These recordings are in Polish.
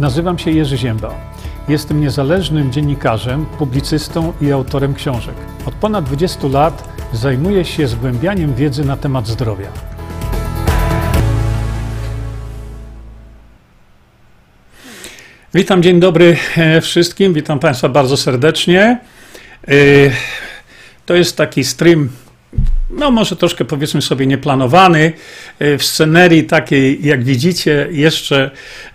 Nazywam się Jerzy Ziemba. Jestem niezależnym dziennikarzem, publicystą i autorem książek. Od ponad 20 lat zajmuję się zgłębianiem wiedzy na temat zdrowia. Witam, dzień dobry e, wszystkim. Witam Państwa bardzo serdecznie. E, to jest taki stream no może troszkę powiedzmy sobie nieplanowany, e, w scenerii takiej, jak widzicie, jeszcze,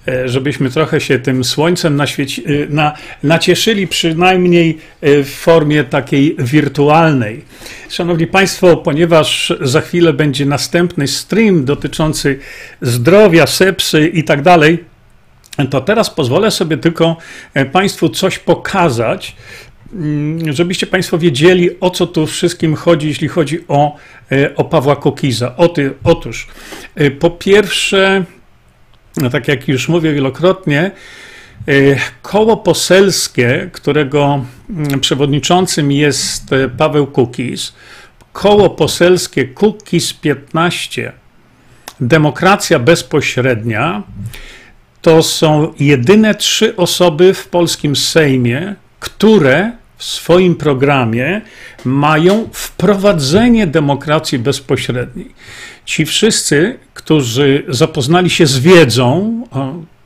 e, żebyśmy trochę się tym słońcem naświeci, e, na, nacieszyli, przynajmniej w formie takiej wirtualnej. Szanowni Państwo, ponieważ za chwilę będzie następny stream dotyczący zdrowia, sepsy i tak dalej, to teraz pozwolę sobie tylko Państwu coś pokazać, żebyście Państwo wiedzieli, o co tu wszystkim chodzi, jeśli chodzi o, e, o Pawła Kokiza. otóż, e, po pierwsze, no tak jak już mówię wielokrotnie, e, koło poselskie, którego mm, przewodniczącym jest Paweł Kukiz, koło poselskie Kukiz 15, demokracja bezpośrednia, to są jedyne trzy osoby w polskim Sejmie, które w swoim programie mają wprowadzenie demokracji bezpośredniej. Ci wszyscy, którzy zapoznali się z wiedzą,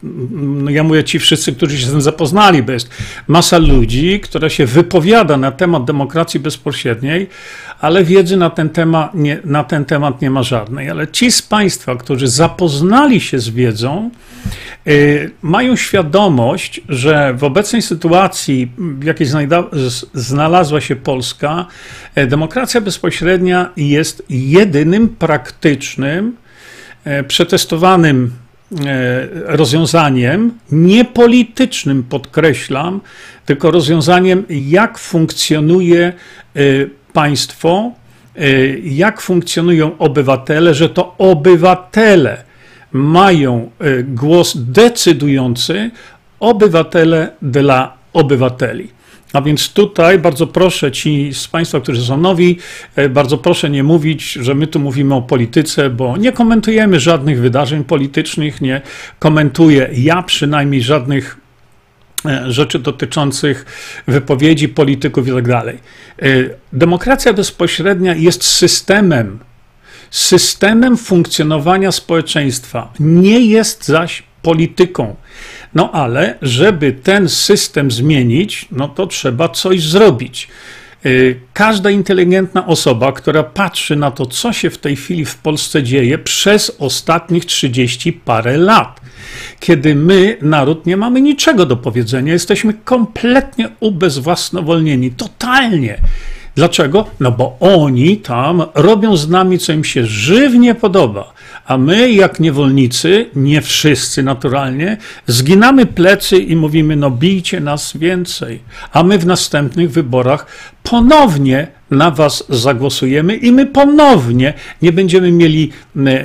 no ja mówię ci wszyscy, którzy się z tym zapoznali, bo jest masa ludzi, która się wypowiada na temat demokracji bezpośredniej, ale wiedzy na ten, temat nie, na ten temat nie ma żadnej. Ale ci z Państwa, którzy zapoznali się z wiedzą, yy, mają świadomość, że w obecnej sytuacji, w jakiej znalazła się Polska, yy, demokracja bezpośrednia jest jedynym praktycznym, yy, przetestowanym rozwiązaniem niepolitycznym, podkreślam, tylko rozwiązaniem, jak funkcjonuje e, państwo, e, jak funkcjonują obywatele, że to obywatele mają głos decydujący, obywatele dla obywateli. A więc tutaj bardzo proszę ci z Państwa, którzy są nowi, e, bardzo proszę nie mówić, że my tu mówimy o polityce, bo nie komentujemy żadnych wydarzeń politycznych, nie komentuję ja przynajmniej żadnych e, rzeczy dotyczących wypowiedzi polityków i tak dalej. E, demokracja bezpośrednia jest systemem, systemem funkcjonowania społeczeństwa, nie jest zaś polityką. No ale, żeby ten system zmienić, no to trzeba coś zrobić. Y, każda inteligentna osoba, która patrzy na to, co się w tej chwili w Polsce dzieje przez ostatnich 30 parę lat, kiedy my, naród, nie mamy niczego do powiedzenia, jesteśmy kompletnie ubezwłasnowolnieni, totalnie. Dlaczego? No bo oni tam robią z nami, co im się żywnie podoba, a my, jak niewolnicy, nie wszyscy naturalnie, zginamy plecy i mówimy: No, bijcie nas więcej, a my w następnych wyborach ponownie na was zagłosujemy i my ponownie nie będziemy mieli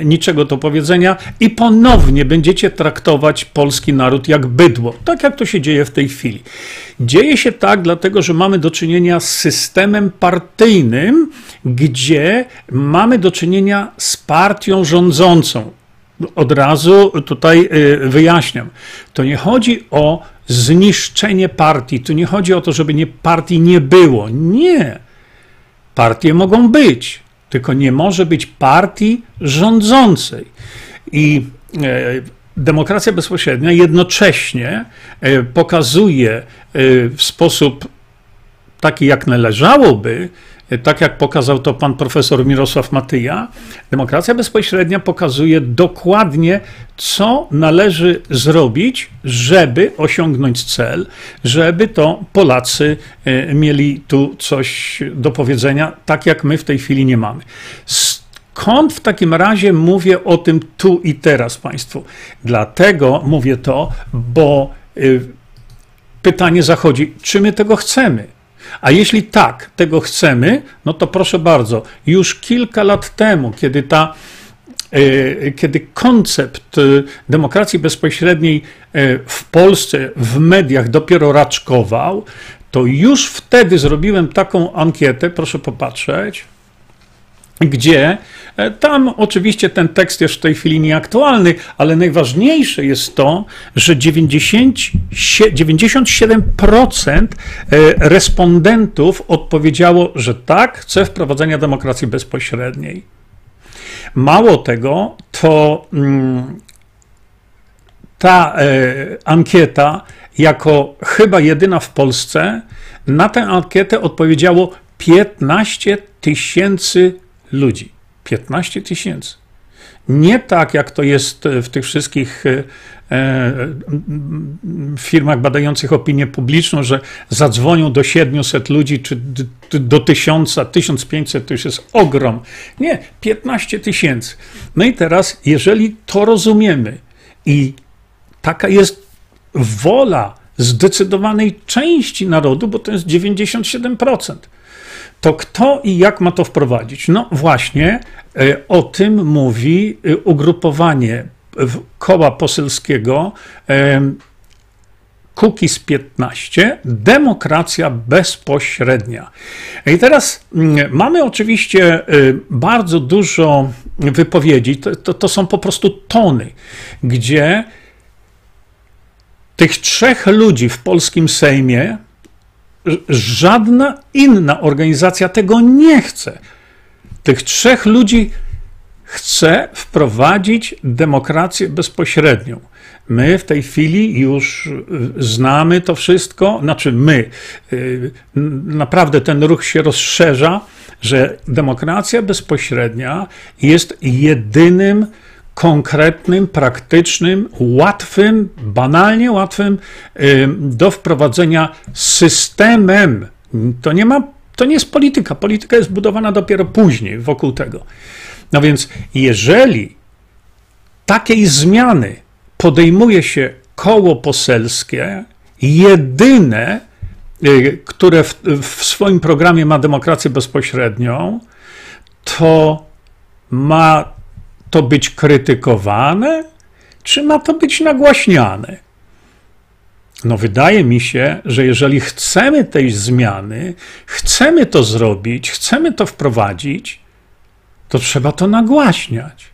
niczego do powiedzenia i ponownie będziecie traktować polski naród jak bydło, tak jak to się dzieje w tej chwili. Dzieje się tak, dlatego że mamy do czynienia z systemem partyjnym, gdzie mamy do czynienia z partią rządzącą. Od razu tutaj y, wyjaśniam. To nie chodzi o zniszczenie partii. Tu nie chodzi o to, żeby nie, partii nie było. Nie. Partie mogą być, tylko nie może być partii rządzącej. I e, demokracja bezpośrednia jednocześnie e, pokazuje e, w sposób taki, jak należałoby, tak jak pokazał to pan profesor Mirosław Matyja, demokracja bezpośrednia pokazuje dokładnie, co należy zrobić, żeby osiągnąć cel, żeby to Polacy e, mieli tu coś do powiedzenia, tak jak my w tej chwili nie mamy. Skąd w takim razie mówię o tym tu i teraz Państwu? Dlatego mówię to, bo e, pytanie zachodzi, czy my tego chcemy? A jeśli tak, tego chcemy, no to proszę bardzo, już kilka lat temu, kiedy ta e, kiedy koncept e, demokracji bezpośredniej e, w Polsce, w mediach dopiero raczkował, to już wtedy zrobiłem taką ankietę, proszę popatrzeć, gdzie e, tam oczywiście ten tekst jest w tej chwili nieaktualny, ale najważniejsze jest to, że 90, 97% e, respondentów odpowiedziało, że tak, chce wprowadzenia demokracji bezpośredniej. Mało tego, to mm, ta e, ankieta, jako chyba jedyna w Polsce, na tę ankietę odpowiedziało 15 tysięcy ludzi. 15 tysięcy. Nie tak, jak to jest w tych wszystkich e, e, firmach badających opinię publiczną, że zadzwonią do 700 ludzi, czy do 1000, 1500 to już jest ogrom. Nie, 15 tysięcy. No i teraz, jeżeli to rozumiemy i taka jest wola zdecydowanej części narodu, bo to jest 97%, to kto i jak ma to wprowadzić? No właśnie e, o tym mówi e, ugrupowanie koła poselskiego Kukiz 15, demokracja bezpośrednia. I teraz mm, mamy oczywiście e, bardzo dużo wypowiedzi, to, to, to są po prostu tony, gdzie tych trzech ludzi w polskim Sejmie żadna inna organizacja tego nie chce. Tych trzech ludzi chce wprowadzić demokrację bezpośrednią. My w tej chwili już y, znamy to wszystko, znaczy my, y, naprawdę ten ruch się rozszerza, że demokracja bezpośrednia jest jedynym konkretnym, praktycznym, łatwym, banalnie łatwym do wprowadzenia systemem. To nie ma, to nie jest polityka. Polityka jest budowana dopiero później wokół tego. No więc, jeżeli takiej zmiany podejmuje się koło poselskie, jedyne, y, które w, w swoim programie ma demokrację bezpośrednią, to ma to być krytykowane, czy ma to być nagłaśniane? No, wydaje mi się, że jeżeli chcemy tej zmiany, chcemy to zrobić, chcemy to wprowadzić, to trzeba to nagłaśniać.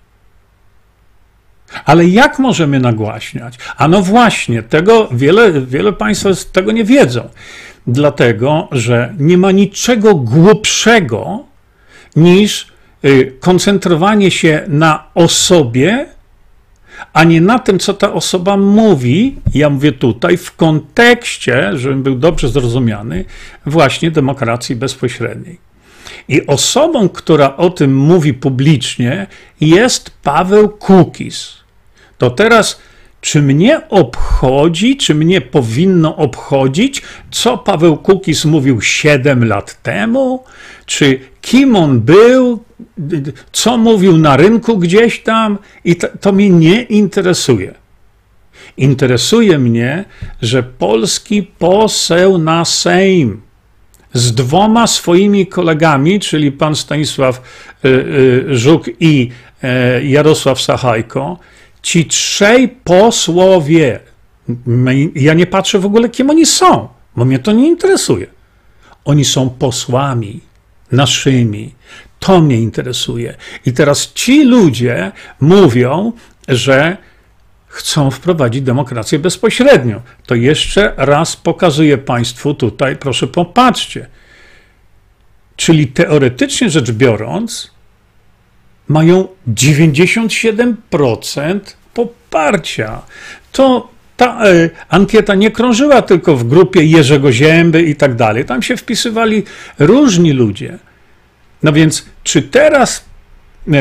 Ale jak możemy nagłaśniać? A no właśnie, tego wiele, wiele Państwa tego nie wiedzą. Dlatego, że nie ma niczego głupszego niż koncentrowanie się na osobie, a nie na tym, co ta osoba mówi, ja mówię tutaj, w kontekście, żebym był dobrze zrozumiany, właśnie demokracji bezpośredniej. I osobą, która o tym mówi publicznie, jest Paweł Kukis. To teraz czy mnie obchodzi, czy mnie powinno obchodzić, co Paweł Kukis mówił 7 lat temu? Czy kim on był, co mówił na rynku gdzieś tam? I to, to mnie nie interesuje. Interesuje mnie, że polski poseł na Sejm z dwoma swoimi kolegami, czyli pan Stanisław y, y, Żuk i e, Jarosław Sachajko, ci trzej posłowie, ja nie patrzę w ogóle, kim oni są, bo mnie to nie interesuje. Oni są posłami naszymi. To mnie interesuje. I teraz ci ludzie mówią, że chcą wprowadzić demokrację bezpośrednią. To jeszcze raz pokazuję Państwu tutaj, proszę popatrzcie. Czyli teoretycznie rzecz biorąc, mają 97% poparcia. To ta e, ankieta nie krążyła tylko w grupie Jerzego Zięby i tak dalej. Tam się wpisywali różni ludzie. No więc, czy teraz e,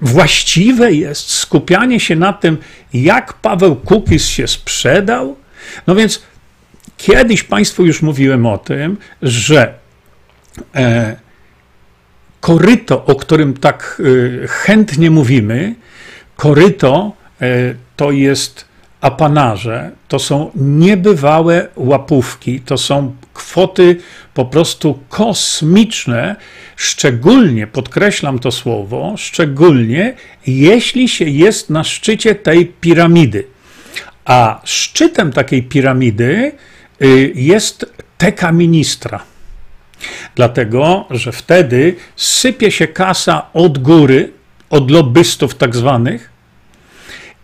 właściwe jest skupianie się na tym, jak Paweł Kukis się sprzedał? No więc, kiedyś Państwu już mówiłem o tym, że e, koryto, o którym tak y, chętnie mówimy, koryto y, to jest apanarze, to są niebywałe łapówki, to są kwoty po prostu kosmiczne, szczególnie, podkreślam to słowo, szczególnie jeśli się jest na szczycie tej piramidy. A szczytem takiej piramidy y, jest teka ministra. Dlatego, że wtedy sypie się kasa od góry, od lobbystów tak zwanych,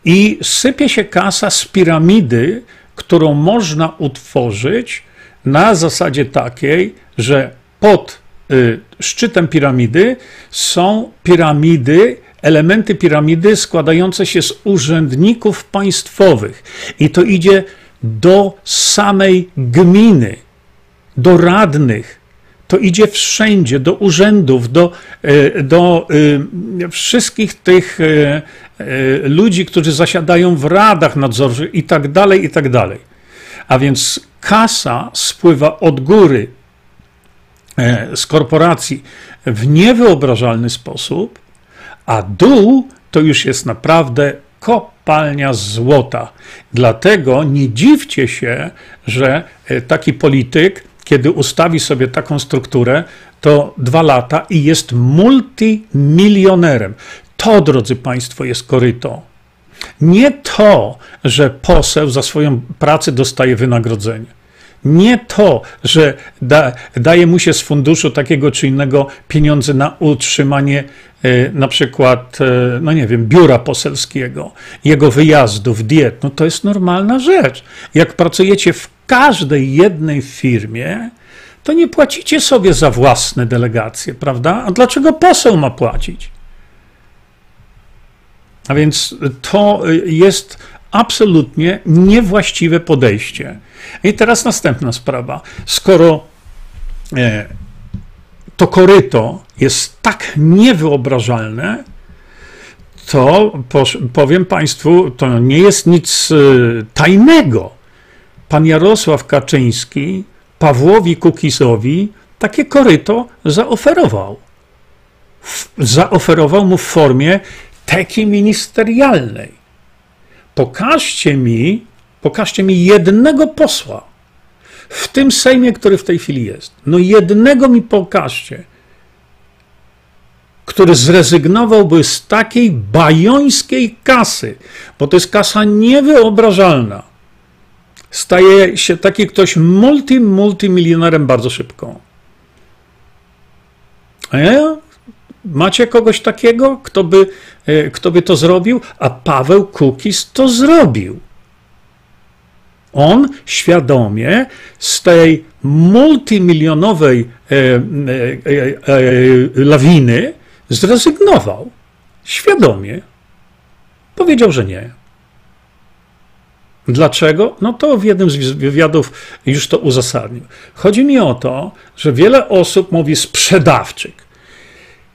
i sypie się kasa z piramidy, którą można utworzyć na zasadzie takiej, że pod y, szczytem piramidy są piramidy, elementy piramidy składające się z urzędników państwowych. I to idzie do samej gminy, do radnych, to idzie wszędzie, do urzędów, do, e, do e, wszystkich tych e, ludzi, którzy zasiadają w radach nadzorczych i tak dalej, i tak dalej. A więc kasa spływa od góry z korporacji w niewyobrażalny sposób, a dół to już jest naprawdę kopalnia złota. Dlatego nie dziwcie się, że taki polityk kiedy ustawi sobie taką strukturę, to dwa lata i jest multimilionerem. To, drodzy Państwo, jest koryto. Nie to, że poseł za swoją pracę dostaje wynagrodzenie. Nie to, że da, daje mu się z funduszu takiego czy innego pieniądze na utrzymanie e, na przykład, e, no nie wiem, biura poselskiego, jego wyjazdów, diet. No to jest normalna rzecz. Jak pracujecie w każdej jednej firmie, to nie płacicie sobie za własne delegacje, prawda? A dlaczego poseł ma płacić? A więc to jest absolutnie niewłaściwe podejście. I teraz następna sprawa. Skoro e, to koryto jest tak niewyobrażalne, to powiem Państwu, to nie jest nic e, tajnego pan Jarosław Kaczyński Pawłowi Kukizowi takie koryto zaoferował. Zaoferował mu w formie teki ministerialnej. Pokażcie mi, pokażcie mi jednego posła w tym Sejmie, który w tej chwili jest. No jednego mi pokażcie, który zrezygnowałby z takiej bajońskiej kasy, bo to jest kasa niewyobrażalna staje się taki ktoś multi, multimilionerem bardzo szybko. E? Macie kogoś takiego, kto by, e, kto by to zrobił? A Paweł Kukis to zrobił. On świadomie z tej multimilionowej e, e, e, e lawiny zrezygnował. Świadomie. Powiedział, że nie. Dlaczego? No to w jednym z wywiadów już to uzasadnił. Chodzi mi o to, że wiele osób mówi sprzedawczyk.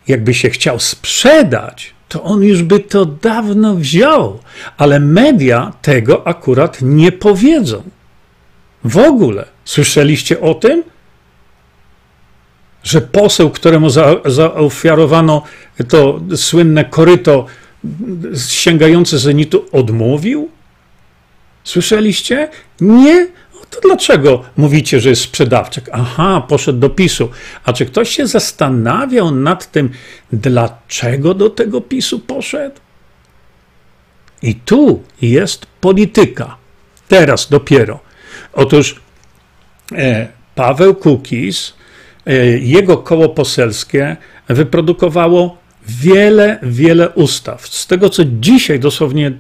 Jakby się chciał sprzedać, to on już by to dawno wziął, ale media tego akurat nie powiedzą. W ogóle słyszeliście o tym? Że poseł, któremu za, zaofiarowano to słynne koryto sięgające zenitu, odmówił? Słyszeliście? Nie? To dlaczego mówicie, że jest sprzedawczyk? Aha, poszedł do PiSu. A czy ktoś się zastanawiał nad tym, dlaczego do tego PiSu poszedł? I tu jest polityka. Teraz dopiero. Otóż e, Paweł Kukiz, e, jego koło poselskie wyprodukowało wiele, wiele ustaw. Z tego, co dzisiaj dosłownie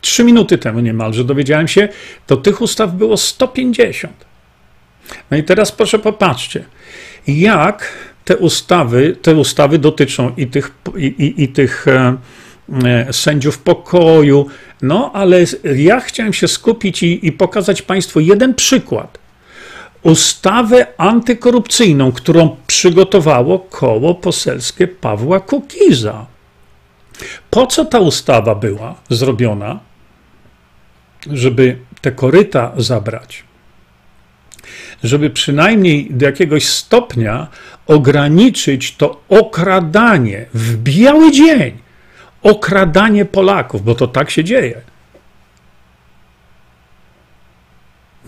Trzy minuty temu niemalże dowiedziałem się, to tych ustaw było 150. No i teraz proszę popatrzcie, jak te ustawy, te ustawy dotyczą i tych, i, i, i tych e, e, sędziów pokoju, no ale ja chciałem się skupić i, i pokazać Państwu jeden przykład. Ustawę antykorupcyjną, którą przygotowało koło poselskie Pawła Kukiza. Po co ta ustawa była zrobiona? Żeby te koryta zabrać, żeby przynajmniej do jakiegoś stopnia ograniczyć to okradanie w biały dzień, okradanie Polaków, bo to tak się dzieje.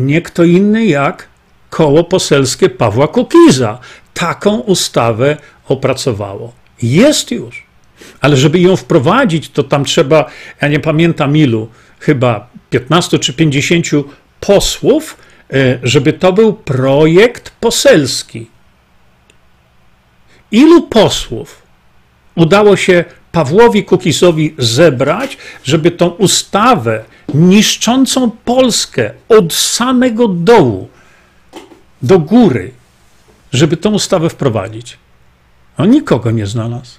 Nie kto inny jak koło poselskie Pawła Kukiza taką ustawę opracowało. Jest już. Ale żeby ją wprowadzić, to tam trzeba, ja nie pamiętam ilu, chyba 15 czy 50 posłów, e, żeby to był projekt poselski. ilu posłów udało się Pawłowi Kukizowi zebrać, żeby tą ustawę niszczącą Polskę od samego dołu do góry, żeby tą ustawę wprowadzić? On nikogo nie znalazł.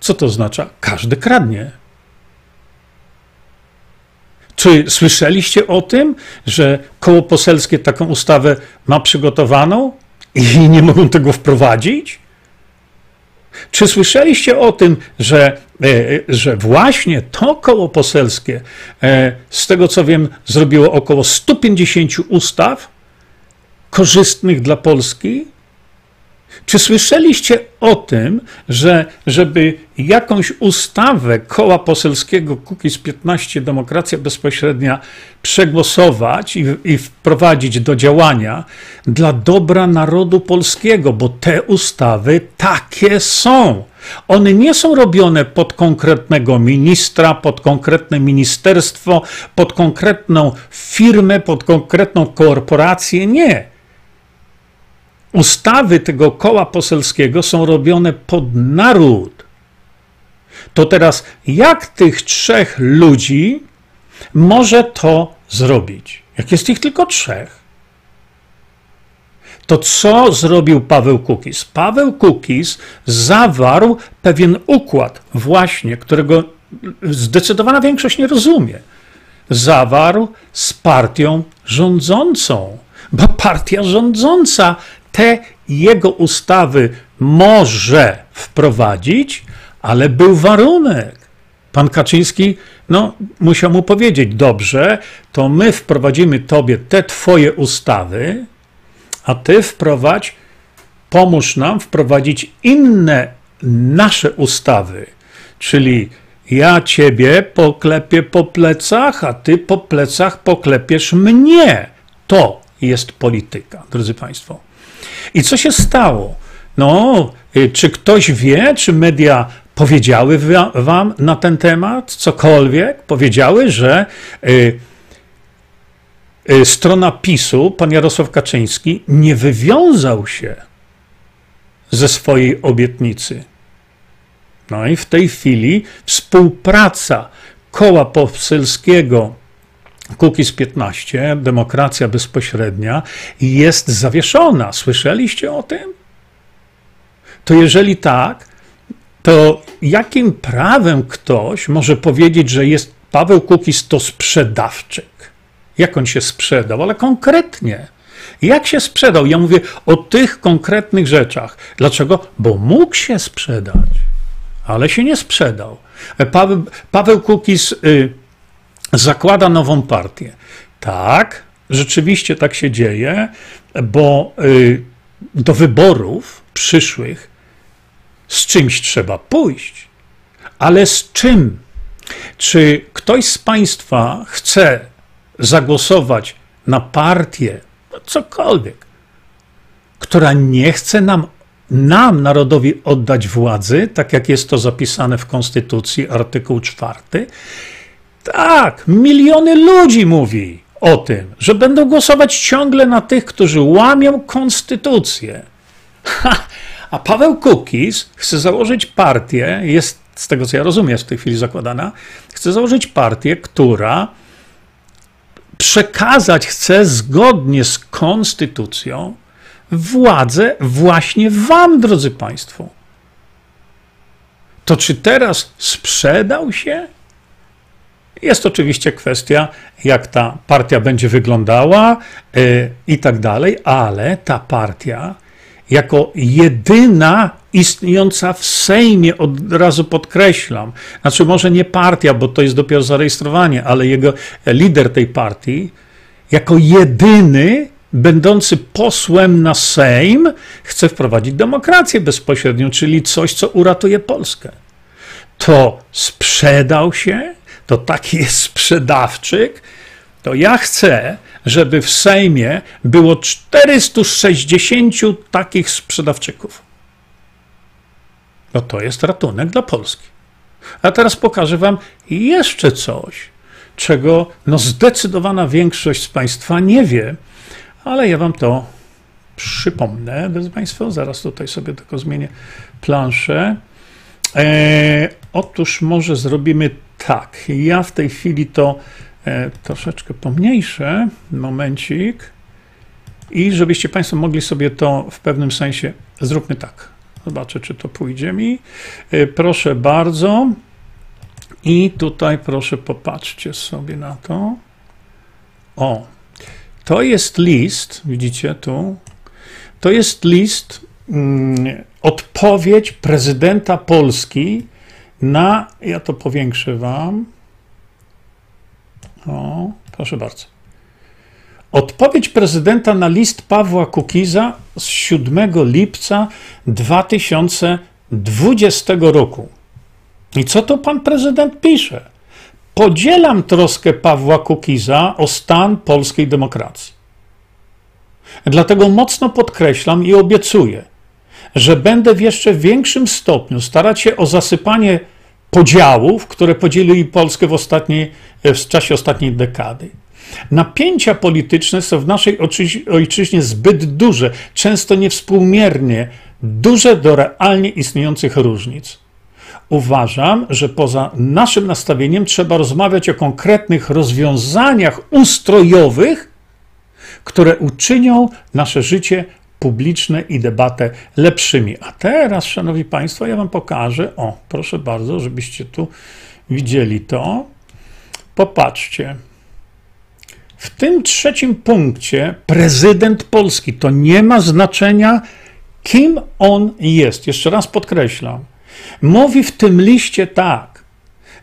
Co to oznacza? Każdy kradnie. Czy słyszeliście o tym, że koło poselskie taką ustawę ma przygotowaną i nie mogą tego wprowadzić? Czy słyszeliście o tym, że, e, że właśnie to koło poselskie, e, z tego co wiem, zrobiło około 150 ustaw korzystnych dla Polski? Czy słyszeliście o tym, że żeby jakąś ustawę koła poselskiego Kukiz 15 Demokracja Bezpośrednia przegłosować i, i wprowadzić do działania dla dobra narodu polskiego, bo te ustawy takie są. One nie są robione pod konkretnego ministra, pod konkretne ministerstwo, pod konkretną firmę, pod konkretną korporację. Nie ustawy tego koła poselskiego są robione pod naród. To teraz, jak tych trzech ludzi może to zrobić? Jak jest ich tylko trzech? To co zrobił Paweł Kukiz? Paweł Kukiz zawarł pewien układ, właśnie, którego zdecydowana większość nie rozumie. Zawarł z partią rządzącą, bo partia rządząca te jego ustawy może wprowadzić, ale był warunek. Pan Kaczyński no, musiał mu powiedzieć: Dobrze, to my wprowadzimy tobie te twoje ustawy, a ty wprowadź, pomóż nam wprowadzić inne nasze ustawy. Czyli ja ciebie poklepię po plecach, a ty po plecach poklepiesz mnie. To jest polityka, drodzy Państwo. I co się stało? No, y, czy ktoś wie, czy media powiedziały wam na ten temat cokolwiek? Powiedziały, że y, y, strona PiSu, pan Jarosław Kaczyński, nie wywiązał się ze swojej obietnicy. No i w tej chwili współpraca koła poselskiego Kukiz 15, demokracja bezpośrednia, jest zawieszona. Słyszeliście o tym? To jeżeli tak, to jakim prawem ktoś może powiedzieć, że jest Paweł Kukiz to sprzedawczyk? Jak on się sprzedał, ale konkretnie. Jak się sprzedał? Ja mówię o tych konkretnych rzeczach. Dlaczego? Bo mógł się sprzedać, ale się nie sprzedał. Paweł, Paweł Kukiz. Zakłada nową partię. Tak, rzeczywiście tak się dzieje, bo y, do wyborów przyszłych z czymś trzeba pójść. Ale z czym? Czy ktoś z Państwa chce zagłosować na partię, cokolwiek, która nie chce nam, nam, narodowi, oddać władzy, tak jak jest to zapisane w Konstytucji, artykuł 4, tak, miliony ludzi mówi o tym, że będą głosować ciągle na tych, którzy łamią konstytucję. Ha, a Paweł Kukiz chce założyć partię, jest z tego co ja rozumiem, jest w tej chwili zakładana, chce założyć partię, która przekazać chce zgodnie z konstytucją władzę właśnie wam, drodzy Państwo. To czy teraz sprzedał się? Jest oczywiście kwestia, jak ta partia będzie wyglądała yy, i tak dalej, ale ta partia, jako jedyna istniejąca w Sejmie, od razu podkreślam, znaczy może nie partia, bo to jest dopiero zarejestrowanie, ale jego lider tej partii, jako jedyny będący posłem na Sejm, chce wprowadzić demokrację bezpośrednią, czyli coś, co uratuje Polskę. To sprzedał się to taki jest sprzedawczyk, to ja chcę, żeby w Sejmie było 460 takich sprzedawczyków. No to jest ratunek dla Polski. A teraz pokażę Wam jeszcze coś, czego no zdecydowana większość z Państwa nie wie, ale ja Wam to przypomnę, drodzy Państwo, zaraz tutaj sobie tylko zmienię planszę. E, otóż może zrobimy tak. Ja w tej chwili to e, troszeczkę pomniejszę, momencik. I żebyście Państwo mogli sobie to w pewnym sensie, zróbmy tak. Zobaczę, czy to pójdzie mi. E, proszę bardzo. I tutaj proszę popatrzcie sobie na to. O, to jest list, widzicie tu, to jest list, mm, odpowiedź prezydenta Polski na, ja to powiększę wam. O, proszę bardzo. Odpowiedź prezydenta na list Pawła Kukiza z 7 lipca 2020 roku. I co to pan prezydent pisze? Podzielam troskę Pawła Kukiza o stan polskiej demokracji. Dlatego mocno podkreślam i obiecuję, że będę w jeszcze większym stopniu starać się o zasypanie podziałów, które podzieliły Polskę w, ostatniej, w czasie ostatniej dekady. Napięcia polityczne są w naszej ojczyźnie zbyt duże, często niewspółmiernie duże do realnie istniejących różnic. Uważam, że poza naszym nastawieniem trzeba rozmawiać o konkretnych rozwiązaniach ustrojowych, które uczynią nasze życie publiczne i debatę lepszymi. A teraz, Szanowni Państwo, ja Wam pokażę. O, proszę bardzo, żebyście tu widzieli to. Popatrzcie. W tym trzecim punkcie prezydent Polski to nie ma znaczenia, kim on jest. Jeszcze raz podkreślam. Mówi w tym liście tak.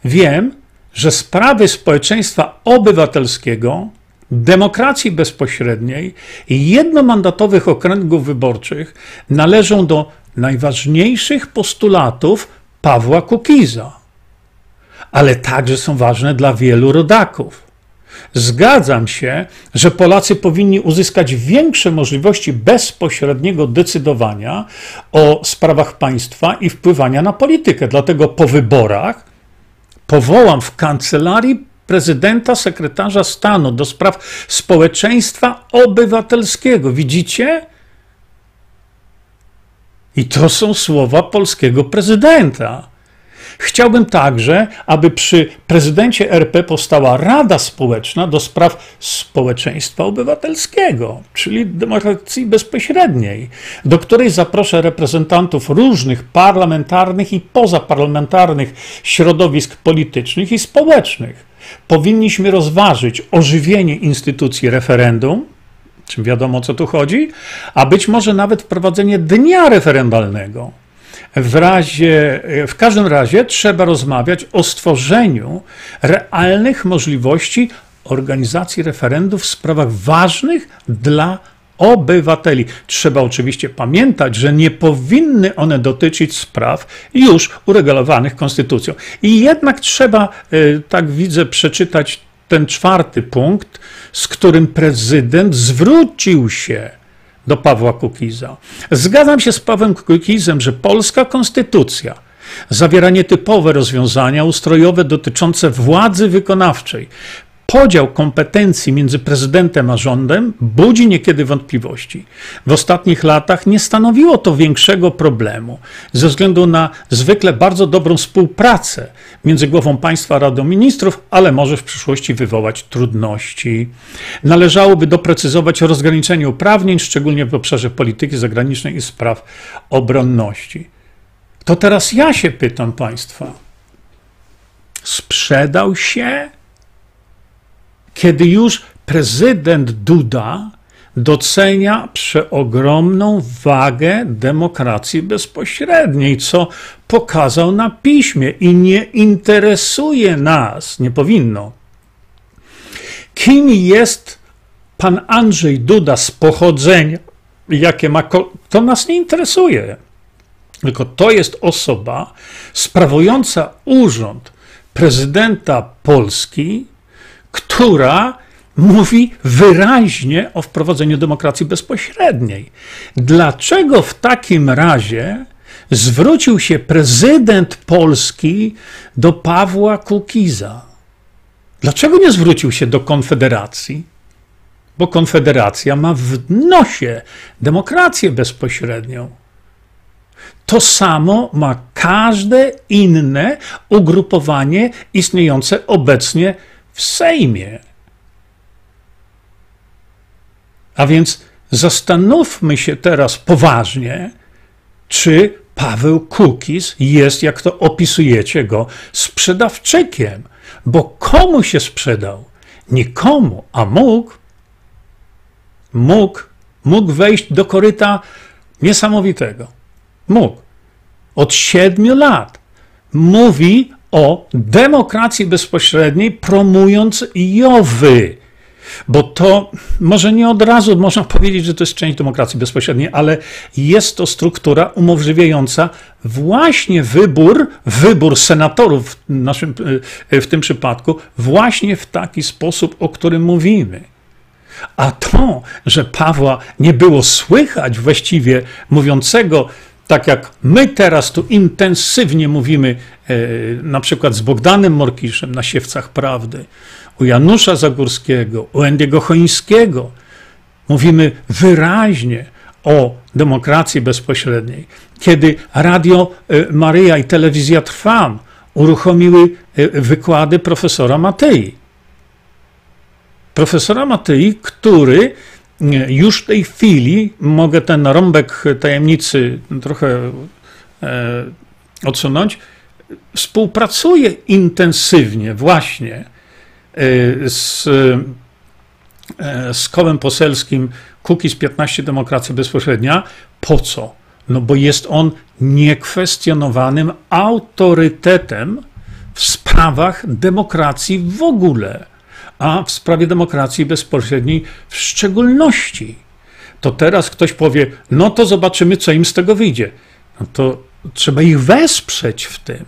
Wiem, że sprawy społeczeństwa obywatelskiego demokracji bezpośredniej i jednomandatowych okręgów wyborczych należą do najważniejszych postulatów Pawła Kukiza, ale także są ważne dla wielu rodaków. Zgadzam się, że Polacy powinni uzyskać większe możliwości bezpośredniego decydowania o sprawach państwa i wpływania na politykę. Dlatego po wyborach powołam w kancelarii prezydenta, sekretarza stanu do spraw społeczeństwa obywatelskiego. Widzicie? I to są słowa polskiego prezydenta. Chciałbym także, aby przy prezydencie RP powstała Rada Społeczna do spraw społeczeństwa obywatelskiego, czyli demokracji bezpośredniej, do której zaproszę reprezentantów różnych parlamentarnych i pozaparlamentarnych środowisk politycznych i społecznych powinniśmy rozważyć ożywienie instytucji referendum, czym wiadomo o co tu chodzi, a być może nawet wprowadzenie dnia referendalnego. W, razie, w każdym razie trzeba rozmawiać o stworzeniu realnych możliwości organizacji referendów w sprawach ważnych dla obywateli. Trzeba oczywiście pamiętać, że nie powinny one dotyczyć spraw już uregulowanych konstytucją. I jednak trzeba, e, tak widzę, przeczytać ten czwarty punkt, z którym prezydent zwrócił się do Pawła Kukiza. Zgadzam się z Pawłem Kukizem, że polska konstytucja zawiera nietypowe rozwiązania ustrojowe dotyczące władzy wykonawczej, Podział kompetencji między prezydentem a rządem budzi niekiedy wątpliwości. W ostatnich latach nie stanowiło to większego problemu ze względu na zwykle bardzo dobrą współpracę między głową państwa a Radą Ministrów, ale może w przyszłości wywołać trudności. Należałoby doprecyzować rozgraniczenie uprawnień, szczególnie w obszarze polityki zagranicznej i spraw obronności. To teraz ja się pytam państwa. Sprzedał się kiedy już prezydent Duda docenia przeogromną wagę demokracji bezpośredniej, co pokazał na piśmie i nie interesuje nas, nie powinno. Kim jest pan Andrzej Duda z pochodzenia, jakie ma, to nas nie interesuje. Tylko to jest osoba sprawująca urząd prezydenta Polski, która mówi wyraźnie o wprowadzeniu demokracji bezpośredniej. Dlaczego w takim razie zwrócił się prezydent Polski do Pawła Kukiza? Dlaczego nie zwrócił się do Konfederacji? bo Konfederacja ma w nosie demokrację bezpośrednią. To samo ma każde inne ugrupowanie istniejące obecnie w Sejmie. A więc zastanówmy się teraz poważnie, czy Paweł Kukiz jest, jak to opisujecie go, sprzedawczykiem, bo komu się sprzedał? Nikomu, a mógł, mógł, mógł wejść do koryta niesamowitego. Mógł. Od siedmiu lat mówi o demokracji bezpośredniej, promując Jowy. Bo to może nie od razu można powiedzieć, że to jest część demokracji bezpośredniej, ale jest to struktura umożliwiająca właśnie wybór, wybór senatorów w, naszym, w tym przypadku, właśnie w taki sposób, o którym mówimy. A to, że Pawła nie było słychać właściwie mówiącego, tak jak my teraz tu intensywnie mówimy, e, na przykład z Bogdanem Morkiszem na Siewcach Prawdy, u Janusza Zagórskiego, u Endiego Chońskiego, mówimy wyraźnie o demokracji bezpośredniej. Kiedy Radio e, Maryja i Telewizja Trwam uruchomiły e, wykłady profesora Matei. Profesora Matei, który już w tej chwili mogę ten rąbek tajemnicy trochę e, odsunąć, współpracuje intensywnie właśnie e, z, e, z kołem poselskim Kukiz 15 Demokracja Bezpośrednia. Po co? No bo jest on niekwestionowanym autorytetem w sprawach demokracji w ogóle a w sprawie demokracji bezpośredniej w szczególności. To teraz ktoś powie, no to zobaczymy, co im z tego wyjdzie. No to trzeba ich wesprzeć w tym.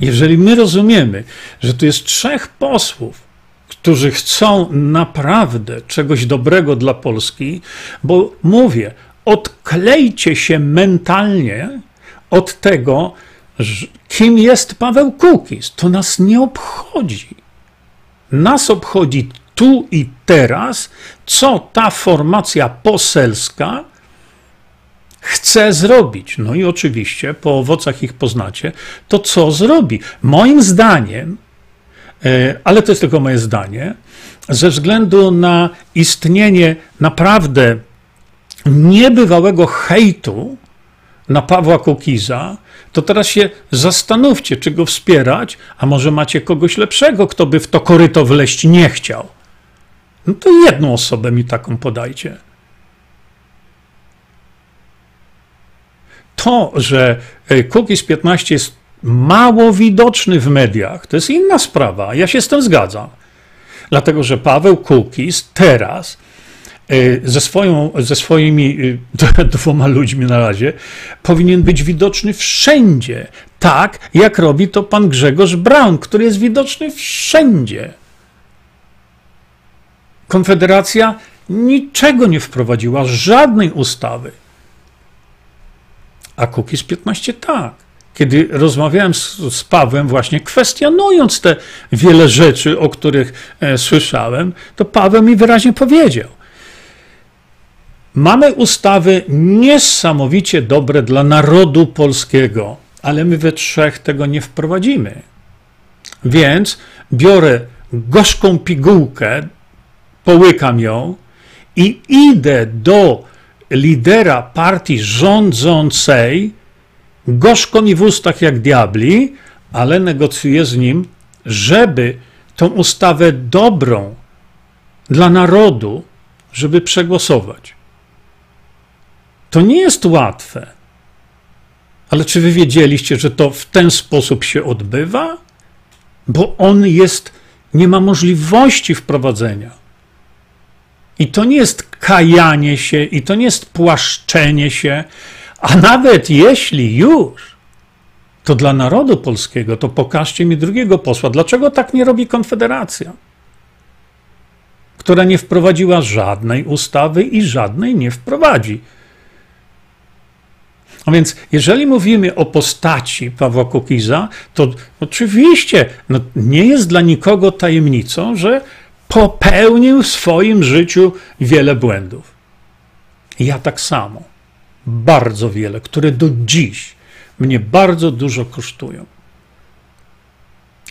Jeżeli my rozumiemy, że tu jest trzech posłów, którzy chcą naprawdę czegoś dobrego dla Polski, bo mówię, odklejcie się mentalnie od tego, kim jest Paweł Kukiz. To nas nie obchodzi. Nas obchodzi tu i teraz, co ta formacja poselska chce zrobić. No i oczywiście, po owocach ich poznacie, to co zrobi. Moim zdaniem, e, ale to jest tylko moje zdanie, ze względu na istnienie naprawdę niebywałego hejtu na Pawła Kukiza, to teraz się zastanówcie, czy go wspierać, a może macie kogoś lepszego, kto by w to koryto wleść nie chciał. No to jedną osobę mi taką podajcie. To, że Kukiz 15 jest mało widoczny w mediach, to jest inna sprawa. Ja się z tym zgadzam. Dlatego, że Paweł Kukiz teraz E, ze, swoją, ze swoimi e, dwoma ludźmi na razie, powinien być widoczny wszędzie, tak jak robi to pan Grzegorz Braun, który jest widoczny wszędzie. Konfederacja niczego nie wprowadziła, żadnej ustawy. A Kukiz 15 tak. Kiedy rozmawiałem z, z Pawłem, właśnie kwestionując te wiele rzeczy, o których e, słyszałem, to Paweł mi wyraźnie powiedział: Mamy ustawy niesamowicie dobre dla narodu polskiego, ale my we trzech tego nie wprowadzimy. Więc biorę gorzką pigułkę, połykam ją i idę do lidera partii rządzącej, gorzko mi w ustach jak diabli, ale negocjuję z nim, żeby tą ustawę dobrą dla narodu, żeby przegłosować. To nie jest łatwe. Ale czy wy wiedzieliście, że to w ten sposób się odbywa? Bo on jest, nie ma możliwości wprowadzenia. I to nie jest kajanie się, i to nie jest płaszczenie się, a nawet jeśli już, to dla narodu polskiego, to pokażcie mi drugiego posła. Dlaczego tak nie robi Konfederacja? Która nie wprowadziła żadnej ustawy i żadnej nie wprowadzi. A więc, jeżeli mówimy o postaci Pawła Kukiza, to oczywiście no, nie jest dla nikogo tajemnicą, że popełnił w swoim życiu wiele błędów. Ja tak samo. Bardzo wiele, które do dziś mnie bardzo dużo kosztują.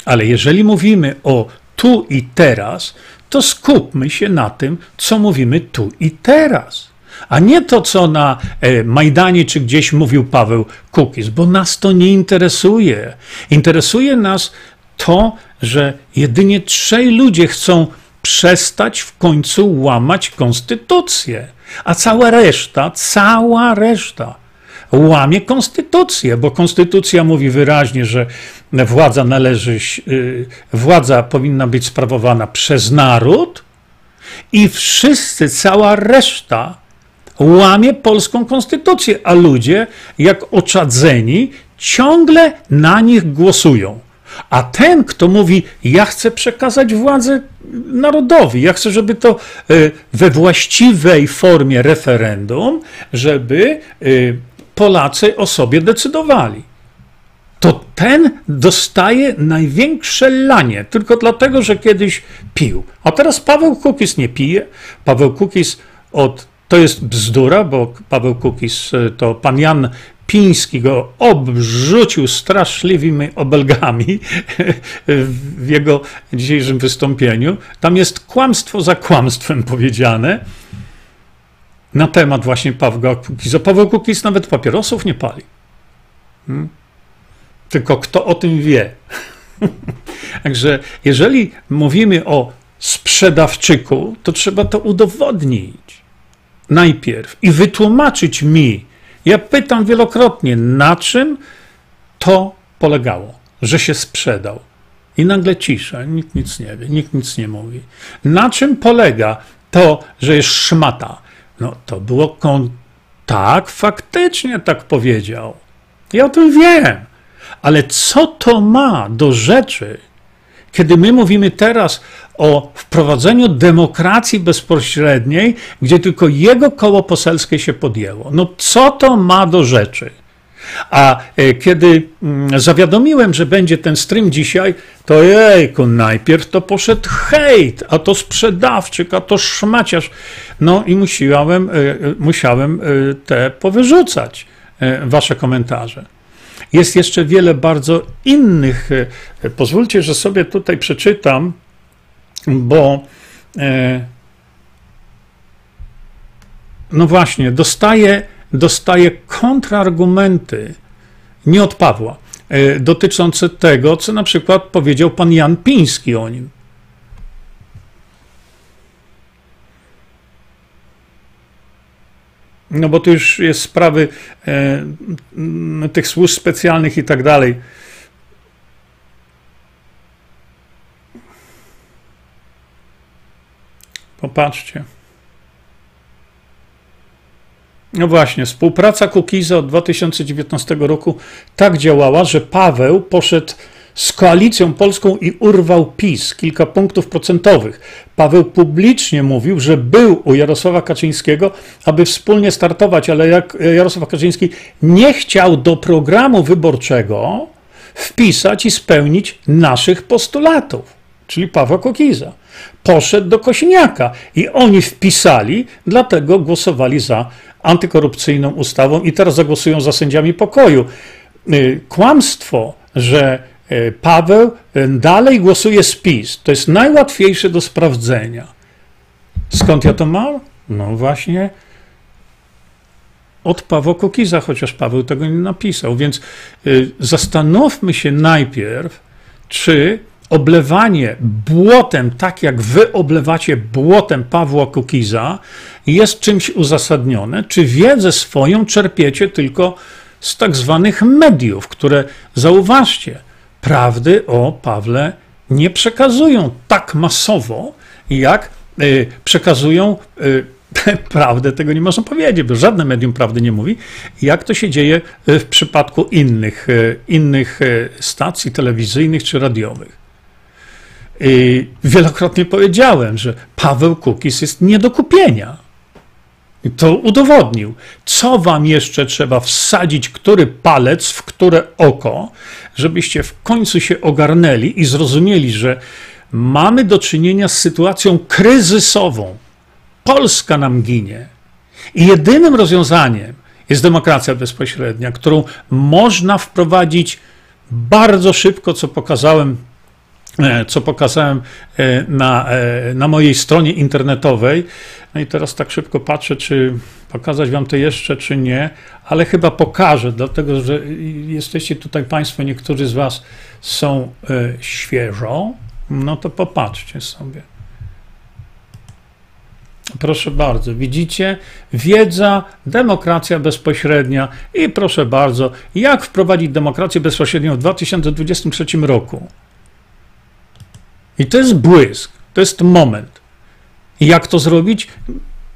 Ale jeżeli mówimy o tu i teraz, to skupmy się na tym, co mówimy tu i teraz. A nie to, co na e, Majdanie czy gdzieś mówił Paweł Kukiz, bo nas to nie interesuje. Interesuje nas to, że jedynie trzej ludzie chcą przestać w końcu łamać konstytucję, a cała reszta, cała reszta łamie konstytucję, bo konstytucja mówi wyraźnie, że władza należy, y, władza powinna być sprawowana przez naród i wszyscy, cała reszta łamie polską konstytucję, a ludzie, jak oczadzeni, ciągle na nich głosują. A ten, kto mówi, ja chcę przekazać władzę narodowi, ja chcę, żeby to y, we właściwej formie referendum, żeby y, Polacy o sobie decydowali. To ten dostaje największe lanie, tylko dlatego, że kiedyś pił. A teraz Paweł Kukis nie pije. Paweł Kukis od to jest bzdura, bo Paweł Kukis y, to pan Jan Piński go obrzucił straszliwymi obelgami w jego dzisiejszym wystąpieniu. Tam jest kłamstwo za kłamstwem powiedziane na temat właśnie Pawła Kukiza. Paweł Kukiz nawet papierosów nie pali. Hmm? Tylko kto o tym wie? Także jeżeli mówimy o sprzedawczyku, to trzeba to udowodnić najpierw i wytłumaczyć mi, ja pytam wielokrotnie, na czym to polegało, że się sprzedał. I nagle cisza, nikt nic nie wie, nikt nic nie mówi. Na czym polega to, że jest szmata? No to było kon... Tak, faktycznie tak powiedział. Ja o tym wiem. Ale co to ma do rzeczy, kiedy my mówimy teraz o wprowadzeniu demokracji bezpośredniej, gdzie tylko jego koło poselskie się podjęło. No co to ma do rzeczy? A e, kiedy mm, zawiadomiłem, że będzie ten stream dzisiaj, to jejku, najpierw to poszedł hejt, a to sprzedawczyk, a to szmaciarz. No i musiałem, e, e, musiałem te powyrzucać, wasze komentarze. Jest jeszcze wiele bardzo innych. Pozwólcie, że sobie tutaj przeczytam bo e, no właśnie, dostaje, dostaje kontrargumenty nie od Pawła, e, dotyczące tego, co na przykład powiedział pan Jan Piński o nim. No bo tu już jest sprawy e, tych służb specjalnych i tak dalej. Popatrzcie. No właśnie, współpraca Kukiza od 2019 roku tak działała, że Paweł poszedł z koalicją polską i urwał PiS kilka punktów procentowych. Paweł publicznie mówił, że był u Jarosława Kaczyńskiego, aby wspólnie startować, ale jak Jarosław Kaczyński nie chciał do programu wyborczego wpisać i spełnić naszych postulatów, czyli Pawła Kukiza poszedł do Kosiniaka i oni wpisali, dlatego głosowali za antykorupcyjną ustawą i teraz zagłosują za sędziami pokoju. Y, kłamstwo, że Paweł y, dalej głosuje z PiS, to jest najłatwiejsze do sprawdzenia. Skąd ja to mam? No właśnie od Pawła Kukiza, chociaż Paweł tego nie napisał. Więc zastanówmy się najpierw, czy oblewanie błotem, tak jak wy oblewacie błotem Pawła Kukiza, jest czymś uzasadnione, czy wiedzę swoją czerpiecie tylko z tak zwanych mediów, które, zauważcie, prawdy o Pawle nie przekazują tak masowo, jak y, przekazują y, prawdę, tego nie można powiedzieć, bo żadne medium prawdy nie mówi, jak to się dzieje w przypadku innych, y, innych stacji telewizyjnych czy radiowych. I wielokrotnie powiedziałem, że Paweł Kukis jest nie do kupienia. To udowodnił. Co wam jeszcze trzeba wsadzić, który palec w które oko, żebyście w końcu się ogarnęli i zrozumieli, że mamy do czynienia z sytuacją kryzysową. Polska nam ginie. I jedynym rozwiązaniem jest demokracja bezpośrednia, którą można wprowadzić bardzo szybko, co pokazałem co pokazałem e, na, e, na mojej stronie internetowej. No i teraz tak szybko patrzę, czy pokazać Wam to jeszcze, czy nie, ale chyba pokażę, dlatego że jesteście tutaj Państwo, niektórzy z Was są świeżo. No to popatrzcie sobie. Proszę bardzo, widzicie? Wiedza, demokracja bezpośrednia i proszę bardzo, jak wprowadzić demokrację bezpośrednią w 2023 roku. I to jest błysk, to jest moment. Jak to zrobić?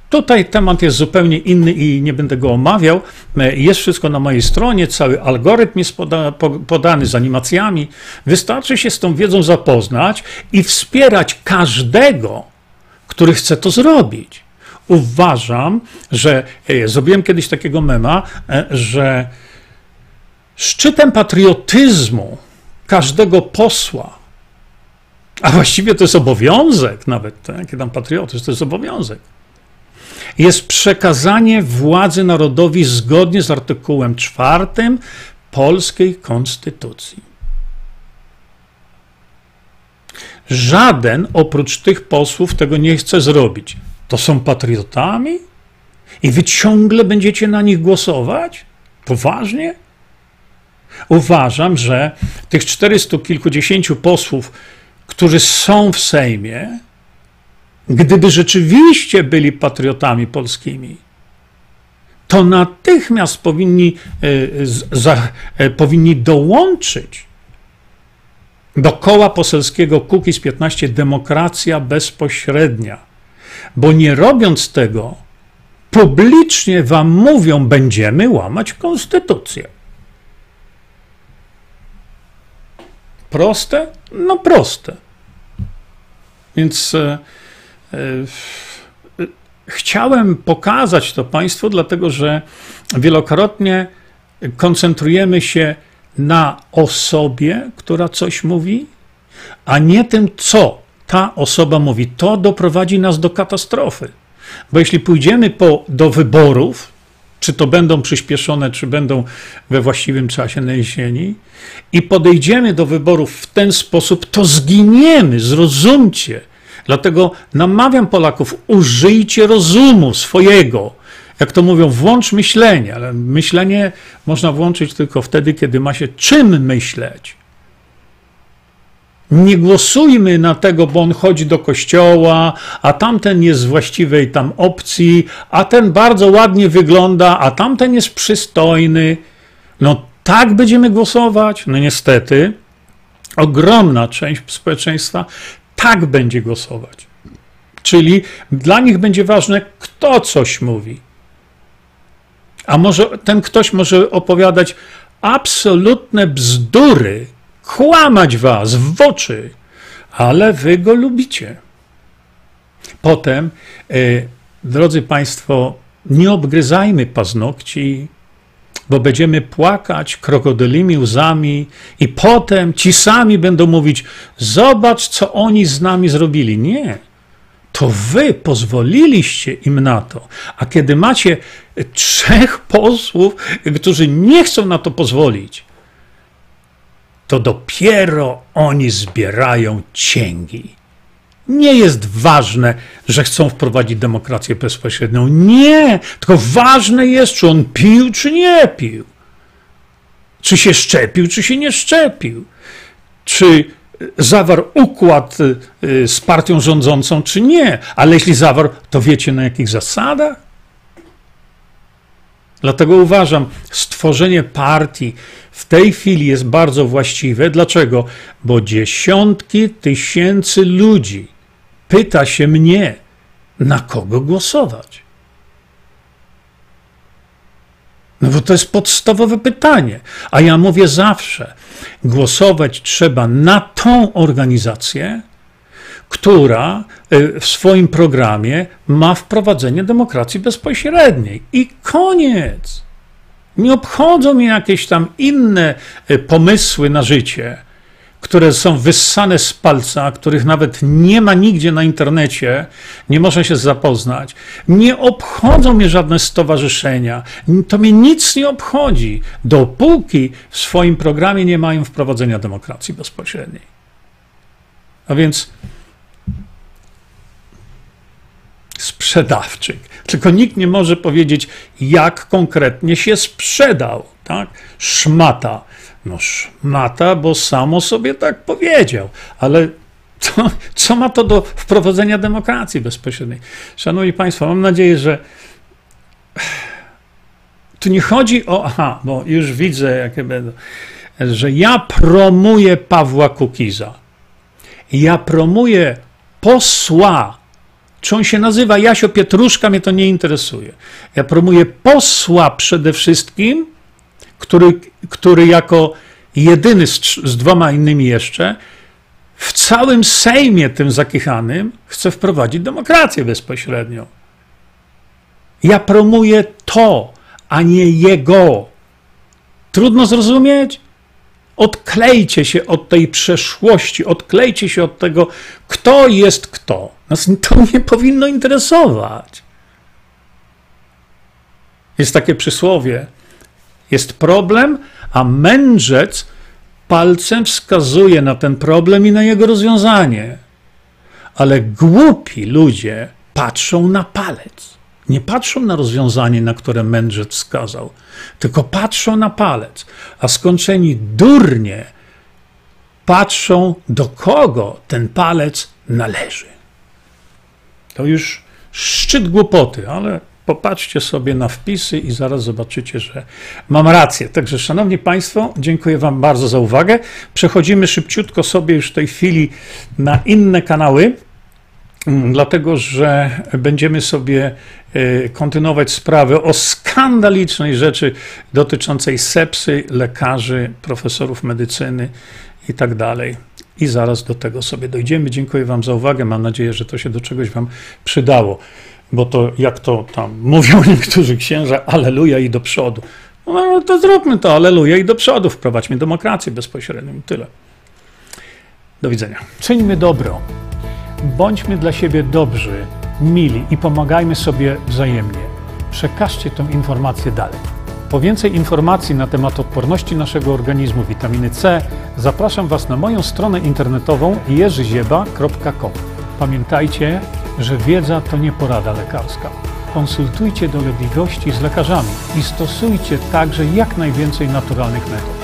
Tutaj temat jest zupełnie inny i nie będę go omawiał. Jest wszystko na mojej stronie, cały algorytm jest poda, podany z animacjami. Wystarczy się z tą wiedzą zapoznać i wspierać każdego, który chce to zrobić. Uważam, że e, zrobiłem kiedyś takiego mema, e, że szczytem patriotyzmu każdego posła, a właściwie to jest obowiązek nawet, tak? tam patriotyzm, to jest obowiązek, jest przekazanie władzy narodowi zgodnie z artykułem czwartym polskiej konstytucji. Żaden oprócz tych posłów tego nie chce zrobić. To są patriotami? I wy ciągle będziecie na nich głosować? Poważnie? Uważam, że tych czterystu kilkudziesięciu posłów, którzy są w Sejmie, gdyby rzeczywiście byli patriotami polskimi, to natychmiast powinni, e, za, e, powinni dołączyć do koła poselskiego Kukiz 15 demokracja bezpośrednia. Bo nie robiąc tego, publicznie wam mówią, będziemy łamać konstytucję. Proste? No proste. Więc e, e, chciałem pokazać to Państwu, dlatego że wielokrotnie koncentrujemy się na osobie, która coś mówi, a nie tym, co ta osoba mówi. To doprowadzi nas do katastrofy. Bo jeśli pójdziemy po, do wyborów, czy to będą przyspieszone, czy będą we właściwym czasie na jesieni, i podejdziemy do wyborów w ten sposób, to zginiemy, zrozumcie. Dlatego namawiam Polaków, użyjcie rozumu swojego, jak to mówią, włącz myślenie, ale myślenie można włączyć tylko wtedy, kiedy ma się czym myśleć. Nie głosujmy na tego, bo on chodzi do kościoła, a tamten jest z właściwej tam opcji, a ten bardzo ładnie wygląda, a tamten jest przystojny. No tak będziemy głosować? No niestety, ogromna część społeczeństwa tak będzie głosować. Czyli dla nich będzie ważne, kto coś mówi. A może ten ktoś może opowiadać absolutne bzdury, kłamać was w oczy, ale wy go lubicie. Potem, e, drodzy Państwo, nie obgryzajmy paznokci, bo będziemy płakać krokodylimi łzami, i potem ci sami będą mówić: Zobacz, co oni z nami zrobili. Nie to wy pozwoliliście im na to. A kiedy macie trzech posłów, którzy nie chcą na to pozwolić, to dopiero oni zbierają cięgi. Nie jest ważne, że chcą wprowadzić demokrację bezpośrednią. Nie, tylko ważne jest, czy on pił, czy nie pił. Czy się szczepił, czy się nie szczepił. Czy zawarł układ y, z partią rządzącą, czy nie. Ale jeśli zawarł, to wiecie na jakich zasadach? Dlatego uważam, stworzenie partii w tej chwili jest bardzo właściwe. Dlaczego? Bo dziesiątki tysięcy ludzi pyta się mnie, na kogo głosować. No bo to jest podstawowe pytanie. A ja mówię zawsze, głosować trzeba na tą organizację, która y, w swoim programie ma wprowadzenie demokracji bezpośredniej. I koniec. Nie obchodzą mnie jakieś tam inne y, pomysły na życie. Które są wyssane z palca, których nawet nie ma nigdzie na internecie, nie można się zapoznać. Nie obchodzą mnie żadne stowarzyszenia. To mnie nic nie obchodzi, dopóki w swoim programie nie mają wprowadzenia demokracji bezpośredniej. A więc sprzedawczyk. Tylko nikt nie może powiedzieć, jak konkretnie się sprzedał. Tak? Szmata. No szmata, bo samo sobie tak powiedział. Ale co, co ma to do wprowadzenia demokracji bezpośredniej? Szanowni Państwo, mam nadzieję, że tu nie chodzi o, aha, bo już widzę, jakie będą, że ja promuję Pawła Kukiza. Ja promuję posła czy on się nazywa Jasio Pietruszka, mnie to nie interesuje. Ja promuję posła przede wszystkim, który, który jako jedyny z, z dwoma innymi jeszcze w całym Sejmie tym zakichanym chce wprowadzić demokrację bezpośrednią. Ja promuję to, a nie jego. Trudno zrozumieć? Odklejcie się od tej przeszłości, odklejcie się od tego, kto jest kto. Nas to nie powinno interesować. Jest takie przysłowie: jest problem, a mędrzec palcem wskazuje na ten problem i na jego rozwiązanie. Ale głupi ludzie patrzą na palec. Nie patrzą na rozwiązanie, na które mędrzec wskazał, tylko patrzą na palec. A skończeni durnie patrzą, do kogo ten palec należy. To już szczyt głupoty, ale popatrzcie sobie na wpisy i zaraz zobaczycie, że mam rację. Także, Szanowni Państwo, dziękuję Wam bardzo za uwagę. Przechodzimy szybciutko sobie już w tej chwili na inne kanały, mm, dlatego że będziemy sobie e, kontynuować sprawę o skandalicznej rzeczy dotyczącej sepsy, lekarzy, profesorów medycyny i tak dalej i zaraz do tego sobie dojdziemy. Dziękuję Wam za uwagę. Mam nadzieję, że to się do czegoś Wam przydało, bo to jak to tam mówią niektórzy księża, aleluja i do przodu. No to zróbmy to, aleluja i do przodu, wprowadźmy demokrację bezpośrednią tyle. Do widzenia. Czyńmy dobro. Bądźmy dla siebie dobrzy, mili i pomagajmy sobie wzajemnie. Przekażcie tę informację dalej. Po więcej informacji na temat odporności naszego organizmu witaminy C zapraszam Was na moją stronę internetową jerzyzieba.com. Pamiętajcie, że wiedza to nie porada lekarska. Konsultujcie dolegliwości z lekarzami i stosujcie także jak najwięcej naturalnych metod.